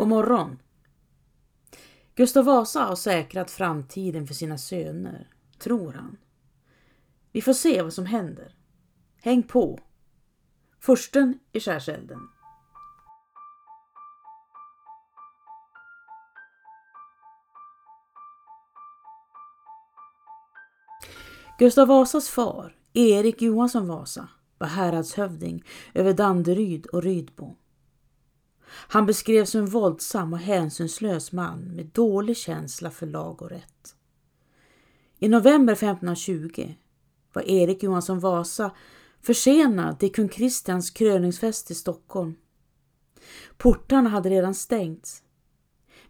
God morgon! Gustav Vasa har säkrat framtiden för sina söner, tror han. Vi får se vad som händer. Häng på! Försten i skärselden. Gustav Vasas far, Erik Johansson Vasa, var häradshövding över Danderyd och Rydbo. Han beskrevs som en våldsam och hänsynslös man med dålig känsla för lag och rätt. I november 1520 var Erik Johansson Vasa försenad till kung Kristians kröningsfest i Stockholm. Portarna hade redan stängts.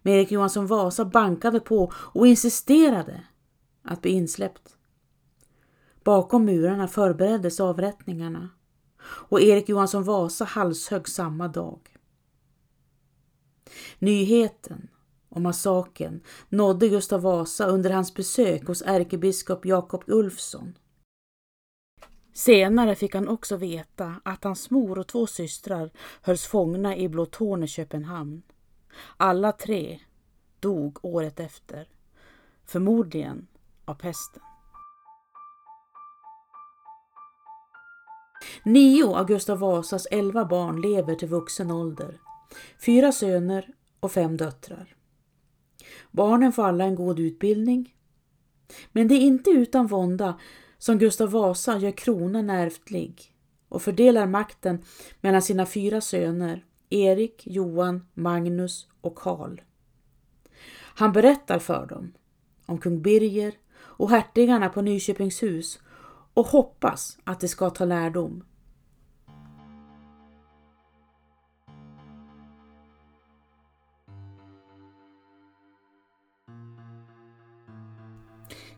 Men Erik Johansson Vasa bankade på och insisterade att bli insläppt. Bakom murarna förbereddes avrättningarna och Erik Johansson Vasa halshögg samma dag. Nyheten om massaken nådde Gustav Vasa under hans besök hos ärkebiskop Jakob Ulfsson. Senare fick han också veta att hans mor och två systrar hölls fångna i Blå i Köpenhamn. Alla tre dog året efter, förmodligen av pesten. Nio av Gustav Vasas elva barn lever till vuxen ålder. Fyra söner och fem döttrar. Barnen får alla en god utbildning. Men det är inte utan vånda som Gustav Vasa gör kronan ärftlig och fördelar makten mellan sina fyra söner Erik, Johan, Magnus och Karl. Han berättar för dem om kung Birger och hertigarna på Nyköpingshus och hoppas att de ska ta lärdom.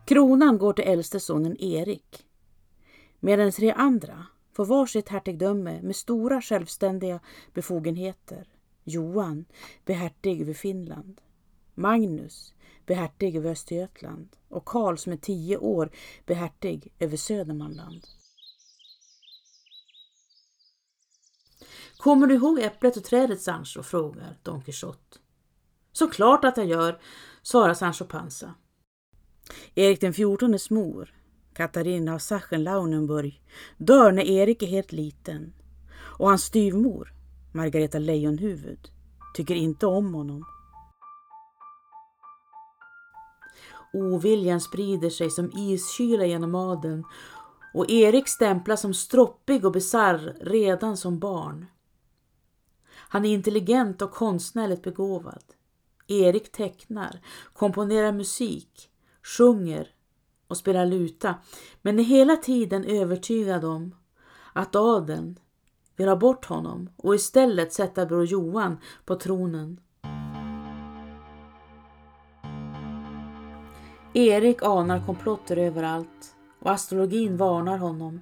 Kronan går till äldste sonen Erik, medan tre andra får varsitt hertigdöme med stora självständiga befogenheter. Johan blir hertig över Finland, Magnus blir hertig över Östergötland och Karl som är tio år blir hertig över Södermanland. Kommer du ihåg äpplet och trädet Sancho? frågar Don Quixote. Såklart att jag gör, svarar Sancho Panza. Erik den XIVs mor, Katarina av Sachsen-Lauenburg, dör när Erik är helt liten och hans styvmor, Margareta Lejonhuvud, tycker inte om honom. Oviljan sprider sig som iskyla genom adeln och Erik stämplas som stroppig och bisarr redan som barn. Han är intelligent och konstnärligt begåvad. Erik tecknar, komponerar musik, sjunger och spelar luta men är hela tiden övertygad om att adeln vill ha bort honom och istället sätta bror Johan på tronen. Erik anar komplotter överallt och astrologin varnar honom.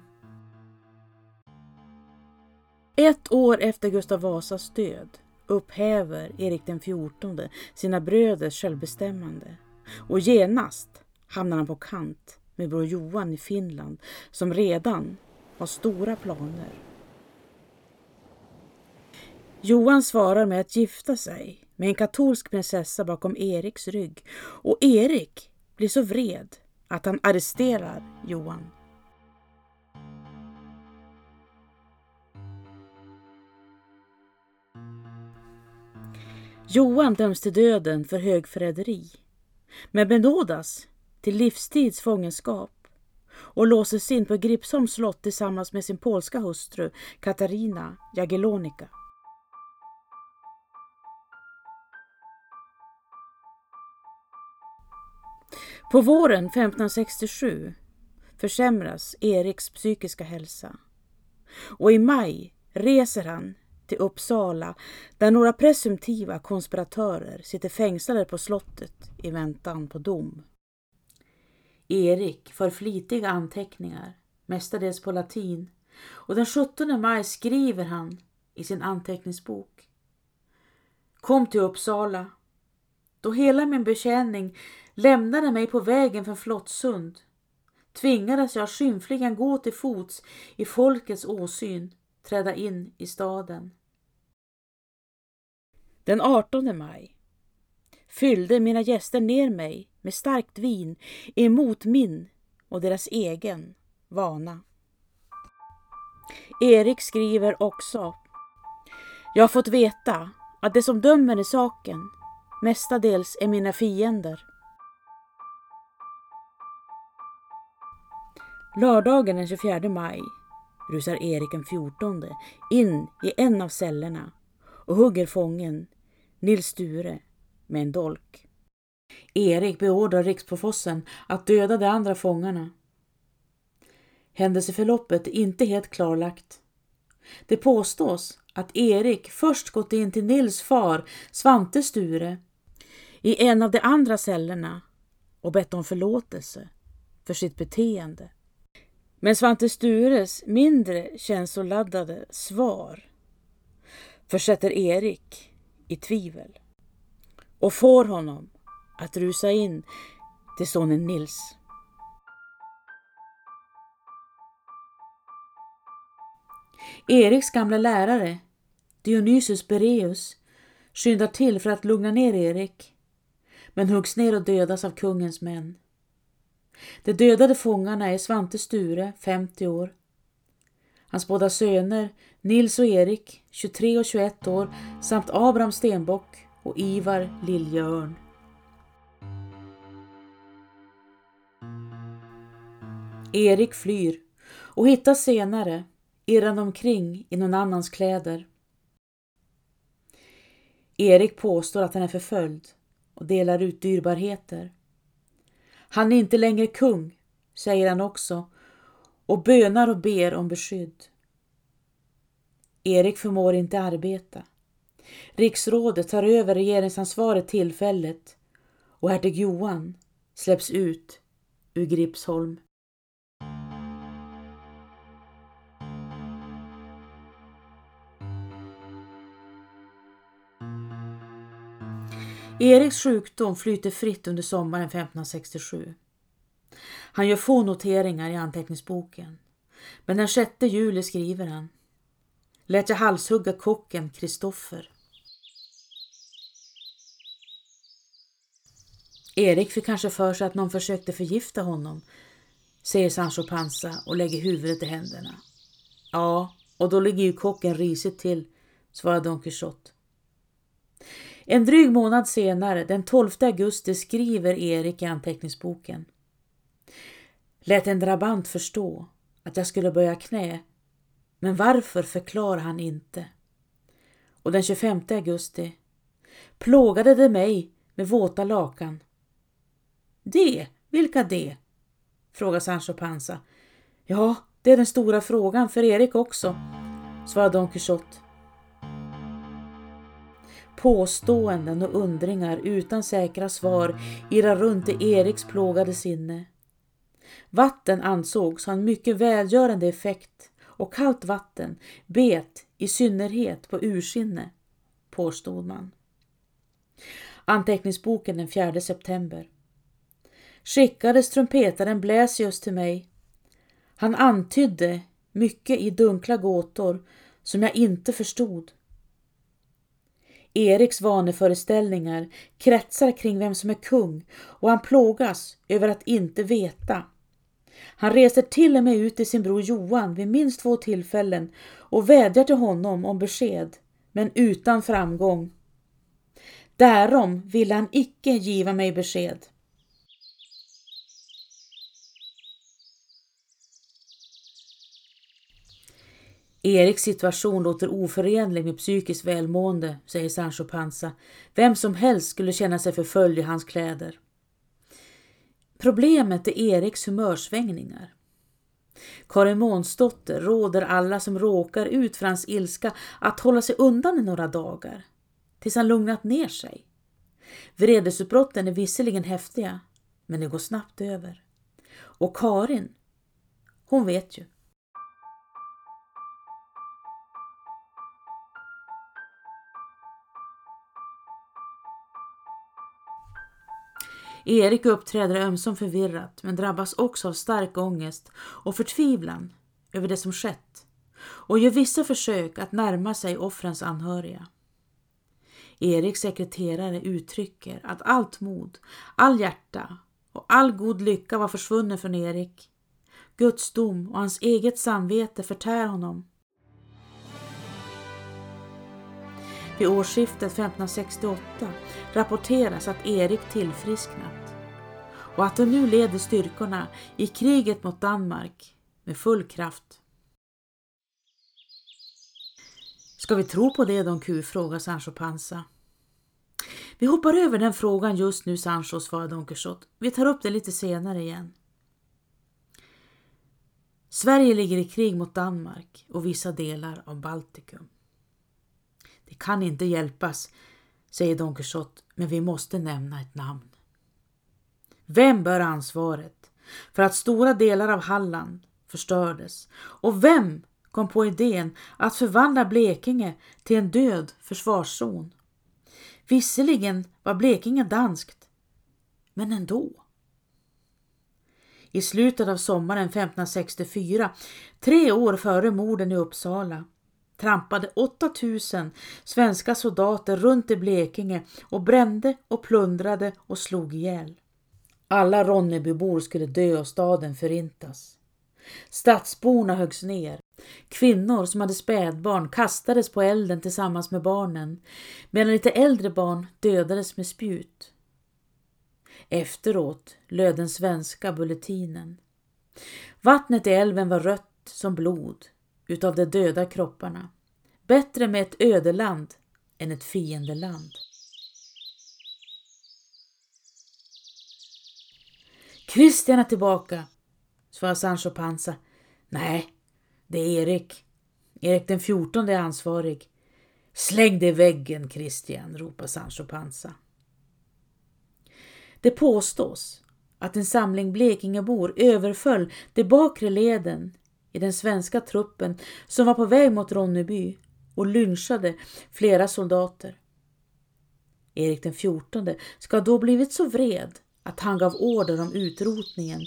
Ett år efter Gustav Vasas död upphäver Erik den XIV sina bröders självbestämmande och genast hamnar han på kant med bror Johan i Finland som redan har stora planer. Johan svarar med att gifta sig med en katolsk prinsessa bakom Eriks rygg och Erik blir så vred att han arresterar Johan. Johan döms till döden för högförräderi men benådas till livstids fångenskap och låses in på Gripsholms slott tillsammans med sin polska hustru Katarina Jagiellonica. På våren 1567 försämras Eriks psykiska hälsa och i maj reser han till Uppsala där några presumtiva konspiratörer sitter fängslade på slottet i väntan på dom. Erik för flitiga anteckningar, mestadels på latin, och den 17 maj skriver han i sin anteckningsbok. Kom till Uppsala. Då hela min betjäning lämnade mig på vägen från Flottsund tvingades jag skymfligen gå till fots i folkets åsyn träda in i staden. Den 18 maj fyllde mina gäster ner mig med starkt vin emot min och deras egen vana. Erik skriver också Jag har fått veta att det som dömer i saken mestadels är mina fiender. Lördagen den 24 maj rusar Erik den 14 in i en av cellerna och hugger fången Nils Sture med en dolk. Erik beordrar riksprofossen att döda de andra fångarna. Händelseförloppet är inte helt klarlagt. Det påstås att Erik först gått in till Nils far, Svante Sture, i en av de andra cellerna och bett om förlåtelse för sitt beteende. Men Svante Stures mindre känsloladdade svar försätter Erik i tvivel och får honom att rusa in till sonen Nils. Eriks gamla lärare, Dionysus Bereus, skyndar till för att lugna ner Erik, men huggs ner och dödas av kungens män. De dödade fångarna är Svante Sture, 50 år, hans båda söner Nils och Erik, 23 och 21 år, samt Abraham Stenbock och Ivar Liljeörn. Erik flyr och hittas senare irrande omkring i någon annans kläder. Erik påstår att han är förföljd och delar ut dyrbarheter. Han är inte längre kung, säger han också, och bönar och ber om beskydd. Erik förmår inte arbeta. Riksrådet tar över regeringsansvaret tillfället och hertig Johan släpps ut ur Gripsholm. Eriks sjukdom flyter fritt under sommaren 1567. Han gör få noteringar i anteckningsboken. Men den 6 juli skriver han Lät jag halshugga kocken Kristoffer. Erik fick kanske för sig att någon försökte förgifta honom, säger Sancho Panza och lägger huvudet i händerna. Ja, och då ligger ju kocken risigt till, svarar Don Quixote. En dryg månad senare, den 12 augusti, skriver Erik i anteckningsboken. Lät en drabant förstå att jag skulle böja knä, men varför förklarar han inte. Och den 25 augusti plågade det mig med våta lakan. Det? Vilka det? frågar Sancho Panza. Ja, det är den stora frågan för Erik också, svarade Don Quixote. Påståenden och undringar utan säkra svar irrar runt i Eriks plågade sinne. Vatten ansågs ha en mycket välgörande effekt och kallt vatten bet i synnerhet på ursinne, påstod man. Anteckningsboken den 4 september. Skickades trumpetaren Bläsius till mig. Han antydde mycket i dunkla gåtor som jag inte förstod. Eriks vaneföreställningar kretsar kring vem som är kung och han plågas över att inte veta. Han reser till och med ut till sin bror Johan vid minst två tillfällen och vädjar till honom om besked, men utan framgång. Därom vill han icke giva mig besked. Eriks situation låter oförenlig med psykiskt välmående, säger Sancho Panza. Vem som helst skulle känna sig förföljd i hans kläder. Problemet är Eriks humörsvängningar. Karin Månsdotter råder alla som råkar ut för hans ilska att hålla sig undan i några dagar, tills han lugnat ner sig. Vredesutbrotten är visserligen häftiga, men det går snabbt över. Och Karin, hon vet ju. Erik uppträder ömsom förvirrat men drabbas också av stark ångest och förtvivlan över det som skett och gör vissa försök att närma sig offrens anhöriga. Eriks sekreterare uttrycker att allt mod, all hjärta och all god lycka var försvunnen från Erik. Guds dom och hans eget samvete förtär honom. Vid årsskiftet 1568 rapporteras att Erik tillfrisknat och att han nu leder styrkorna i kriget mot Danmark med full kraft. Ska vi tro på det Don Q? frågar Sancho Panza. Vi hoppar över den frågan just nu Sancho, svarar Don Quixote. Vi tar upp det lite senare igen. Sverige ligger i krig mot Danmark och vissa delar av Baltikum. Det kan inte hjälpas, säger Don Quixote, men vi måste nämna ett namn. Vem bär ansvaret för att stora delar av Halland förstördes? Och vem kom på idén att förvandla Blekinge till en död försvarszon? Visserligen var Blekinge danskt, men ändå. I slutet av sommaren 1564, tre år före morden i Uppsala, trampade 8000 svenska soldater runt i Blekinge och brände och plundrade och slog ihjäl. Alla Ronnebybor skulle dö och staden förintas. Stadsborna höggs ner. Kvinnor som hade spädbarn kastades på elden tillsammans med barnen, medan lite äldre barn dödades med spjut. Efteråt löd den svenska bulletinen. Vattnet i älven var rött som blod utav de döda kropparna. Bättre med ett ödeland än ett fiendeland. Kristian är tillbaka, svarade Sancho Panza. Nej, det är Erik. Erik den fjortonde är ansvarig. Släng dig i väggen, Kristian, ropar Sancho Panza. Det påstås att en samling Blekingebor överföll de bakre leden i den svenska truppen som var på väg mot Ronneby och lynchade flera soldater. Erik den fjortonde ska då blivit så vred att han gav order om utrotningen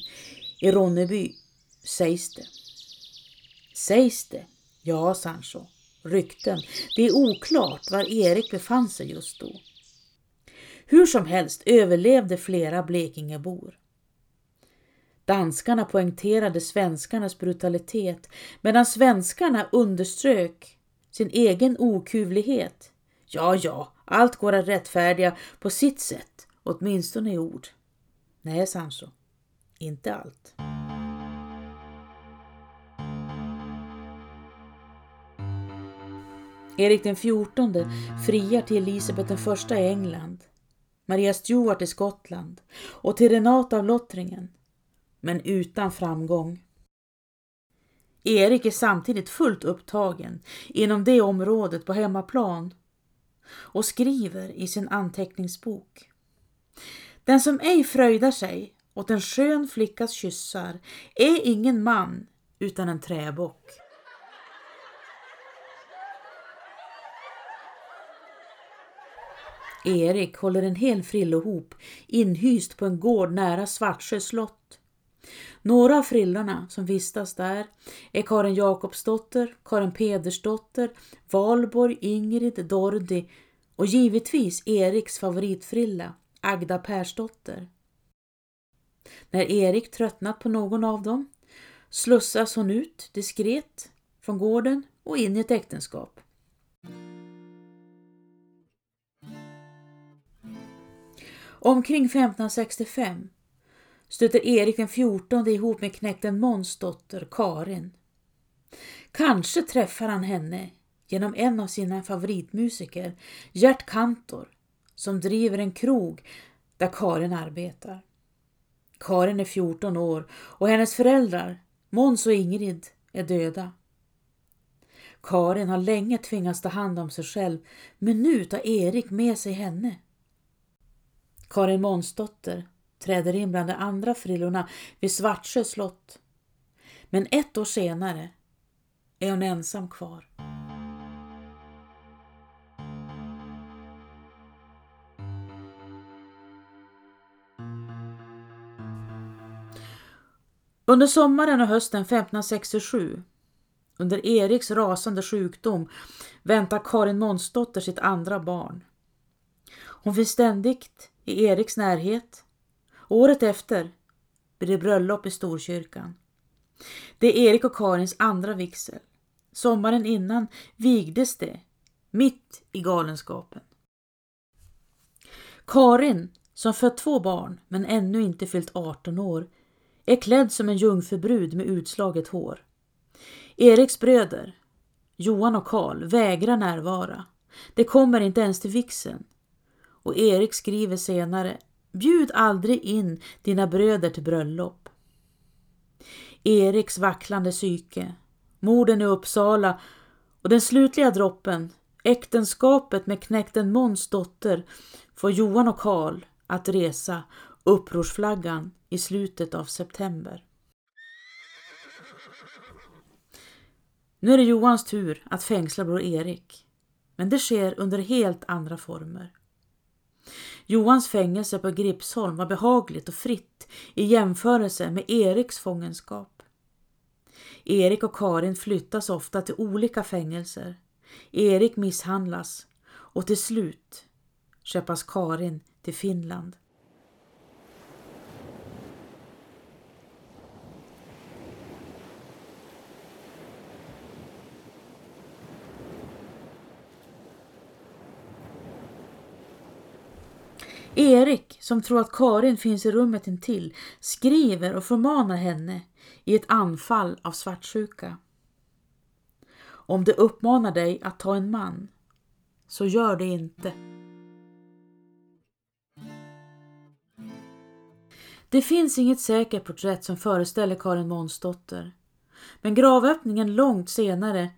i Ronneby, sägs det. Sägs det? Ja, Sancho. Rykten. Det är oklart var Erik befann sig just då. Hur som helst överlevde flera Blekingebor. Danskarna poängterade svenskarnas brutalitet medan svenskarna underströk sin egen okuvlighet. Ja, ja, allt går att rättfärdiga på sitt sätt, åtminstone i ord. Nej, Sancho, inte allt. Erik den fjortonde friar till Elisabet den första i England, Maria Stuart i Skottland och till Renata av Lottringen, men utan framgång. Erik är samtidigt fullt upptagen inom det området på hemmaplan och skriver i sin anteckningsbok. Den som ej fröjdar sig åt en skön flickas kyssar är ingen man utan en träbock. Erik håller en hel frillohop inhyst på en gård nära Svartsjö slott. Några av frillorna som vistas där är Karin Jakobsdotter, Karin Pedersdotter, Valborg, Ingrid, Dordi och givetvis Eriks favoritfrilla, Agda Persdotter. När Erik tröttnat på någon av dem slussas hon ut diskret från gården och in i ett äktenskap. Omkring 1565 stöter Erik den fjortonde ihop med knäkten Måns dotter Karin. Kanske träffar han henne genom en av sina favoritmusiker, Gert Kantor, som driver en krog där Karin arbetar. Karin är 14 år och hennes föräldrar, Måns och Ingrid, är döda. Karin har länge tvingats ta hand om sig själv, men nu tar Erik med sig henne. Karin Månsdotter träder in bland de andra frillorna vid Svartsjö slott. Men ett år senare är hon ensam kvar. Under sommaren och hösten 1567, under Eriks rasande sjukdom, väntar Karin Månsdotter sitt andra barn. Hon finns ständigt i Eriks närhet. Året efter blir det bröllop i Storkyrkan. Det är Erik och Karins andra vigsel. Sommaren innan vigdes det, mitt i galenskapen. Karin, som fött två barn men ännu inte fyllt 18 år, är klädd som en jungfrubrud med utslaget hår. Eriks bröder, Johan och Karl, vägrar närvara. De kommer inte ens till vixen. Och Erik skriver senare, bjud aldrig in dina bröder till bröllop. Eriks vacklande psyke, morden i Uppsala och den slutliga droppen, äktenskapet med knäkten Måns dotter, får Johan och Karl att resa upprorsflaggan i slutet av september. Nu är det Johans tur att fängsla bror Erik, men det sker under helt andra former. Johans fängelse på Gripsholm var behagligt och fritt i jämförelse med Eriks fångenskap. Erik och Karin flyttas ofta till olika fängelser. Erik misshandlas och till slut köpas Karin till Finland. Erik, som tror att Karin finns i rummet intill, skriver och förmanar henne i ett anfall av svartsjuka. Om det uppmanar dig att ta en man, så gör det inte. Det finns inget säkert porträtt som föreställer Karin Månsdotter, men gravöppningen långt senare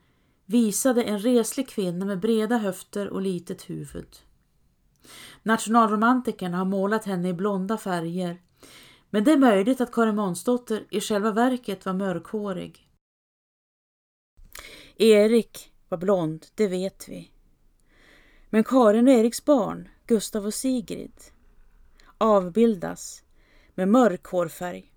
visade en reslig kvinna med breda höfter och litet huvud. Nationalromantikerna har målat henne i blonda färger. Men det är möjligt att Karin Månsdotter i själva verket var mörkhårig. Erik var blond, det vet vi. Men Karin och Eriks barn, Gustav och Sigrid, avbildas med mörk hårfärg.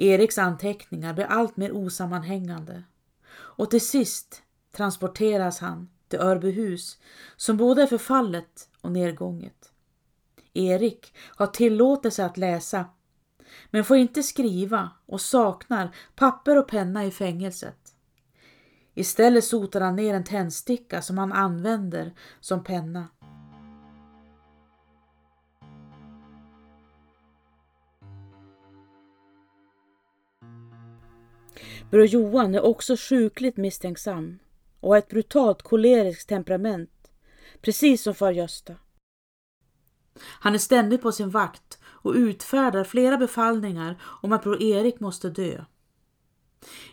Eriks anteckningar blir allt mer osammanhängande och till sist transporteras han till Örbyhus som både är förfallet och nedgånget. Erik har tillåtelse att läsa men får inte skriva och saknar papper och penna i fängelset. Istället sotar han ner en tändsticka som han använder som penna. Bror Johan är också sjukligt misstänksam och har ett brutalt koleriskt temperament, precis som far Gösta. Han är ständigt på sin vakt och utfärdar flera befallningar om att bror Erik måste dö.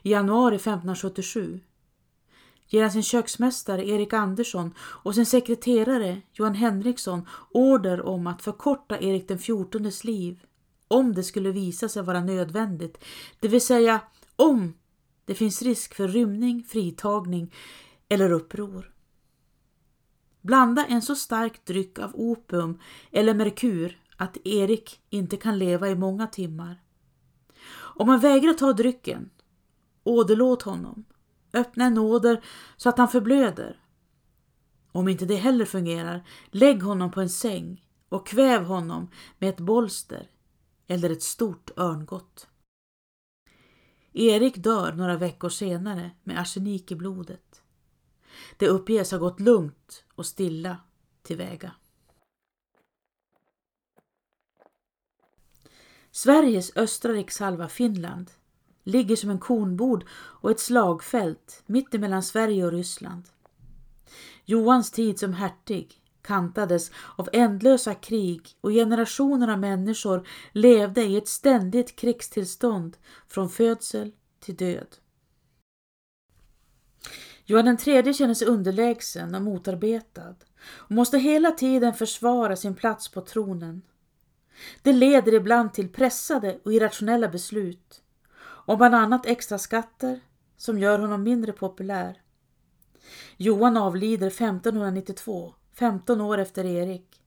I januari 1577 ger han sin köksmästare Erik Andersson och sin sekreterare Johan Henriksson order om att förkorta Erik den XIVs liv om det skulle visa sig vara nödvändigt, det vill säga om det finns risk för rymning, fritagning eller uppror. Blanda en så stark dryck av opium eller merkur att Erik inte kan leva i många timmar. Om han vägrar ta drycken, åderlåt honom. Öppna en åder så att han förblöder. Om inte det heller fungerar, lägg honom på en säng och kväv honom med ett bolster eller ett stort örngott. Erik dör några veckor senare med arsenik i blodet. Det uppges ha gått lugnt och stilla tillväga. Sveriges östra rikshalva Finland ligger som en kornbod och ett slagfält mitt emellan Sverige och Ryssland. Johans tid som hertig kantades av ändlösa krig och generationer av människor levde i ett ständigt krigstillstånd från födsel till död. Johan III känner sig underlägsen och motarbetad och måste hela tiden försvara sin plats på tronen. Det leder ibland till pressade och irrationella beslut om bland annat extra skatter som gör honom mindre populär. Johan avlider 1592 15 år efter Erik.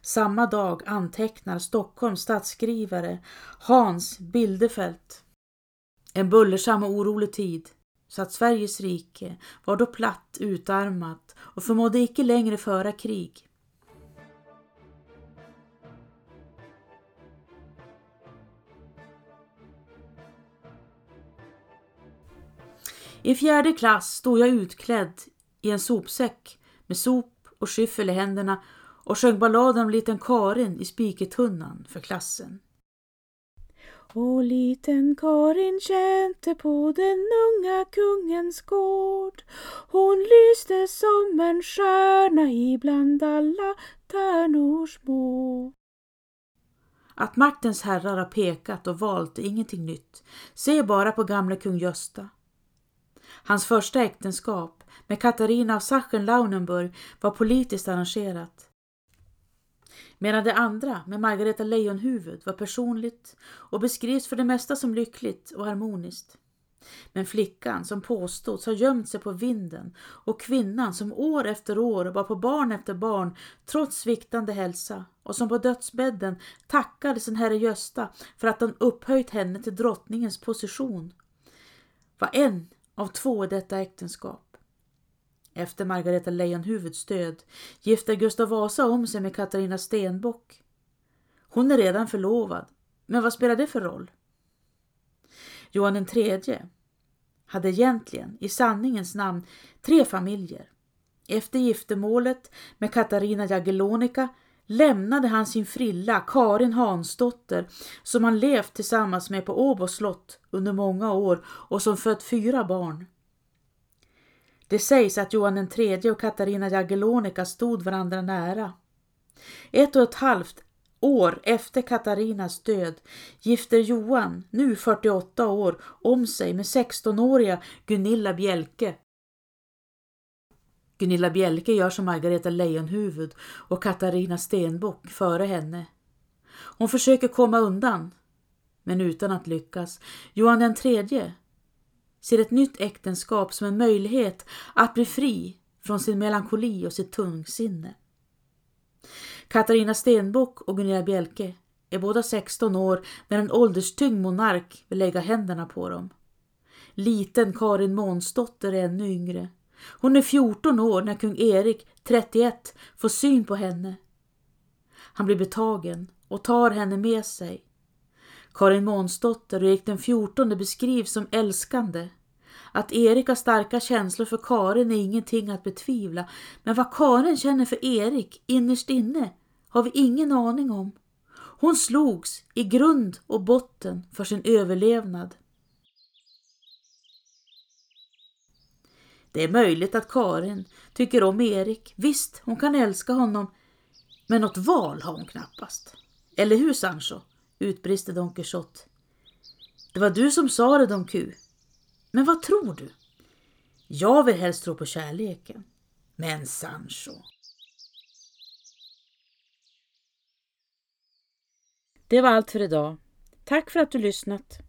Samma dag antecknar Stockholms stadsskrivare Hans Bildefelt En bullersam och orolig tid, så att Sveriges rike var då platt, utarmat och förmådde icke längre föra krig. I fjärde klass stod jag utklädd i en sopsäck med sop och skyffel i händerna och sjöng balladen om liten Karin i spiketunnan för klassen. Och liten Karin tjänte på den unga kungens gård. Hon lyste som en stjärna ibland alla tärnor små. Att maktens herrar har pekat och valt är ingenting nytt. Se bara på gamle kung Gösta. Hans första äktenskap med Katarina av Sachsen-Lauenburg var politiskt arrangerat. Medan det andra med Margareta Leijonhufvud var personligt och beskrivs för det mesta som lyckligt och harmoniskt. Men flickan som påstods ha gömt sig på vinden och kvinnan som år efter år var på barn efter barn trots sviktande hälsa och som på dödsbädden tackade sin herre Gösta för att han upphöjt henne till drottningens position var en av två i detta äktenskap. Efter Margareta Lejonhuvuds död gifter Gustav Vasa om sig med Katarina Stenbock. Hon är redan förlovad, men vad spelar det för roll? Johan III hade egentligen, i sanningens namn, tre familjer. Efter giftermålet med Katarina Jagellonica lämnade han sin frilla Karin Hansdotter som han levt tillsammans med på Åbo slott under många år och som fött fyra barn. Det sägs att Johan III och Katarina Jagellonica stod varandra nära. Ett och ett halvt år efter Katarinas död gifter Johan, nu 48 år, om sig med 16-åriga Gunilla Bjelke Gunilla Bjelke gör som Margareta Lejonhuvud och Katarina Stenbock före henne. Hon försöker komma undan, men utan att lyckas. Johan III, ser ett nytt äktenskap som en möjlighet att bli fri från sin melankoli och sitt tungsinne. Katarina Stenbock och Gunilla Bjelke är båda 16 år när en ålderstyngd monark vill lägga händerna på dem. Liten Karin Månsdotter är ännu yngre. Hon är 14 år när kung Erik, 31, får syn på henne. Han blir betagen och tar henne med sig. Karin Månsdotter och Erik den 14 beskrivs som älskande. Att Erik har starka känslor för Karin är ingenting att betvivla, men vad Karin känner för Erik innerst inne har vi ingen aning om. Hon slogs i grund och botten för sin överlevnad. Det är möjligt att Karin tycker om Erik. Visst, hon kan älska honom. Men något val har hon knappast. Eller hur Sancho? Utbrister Don Quixote. Det var du som sa det, Don Q. Men vad tror du? Jag vill helst tro på kärleken. Men Sancho. Det var allt för idag. Tack för att du lyssnat.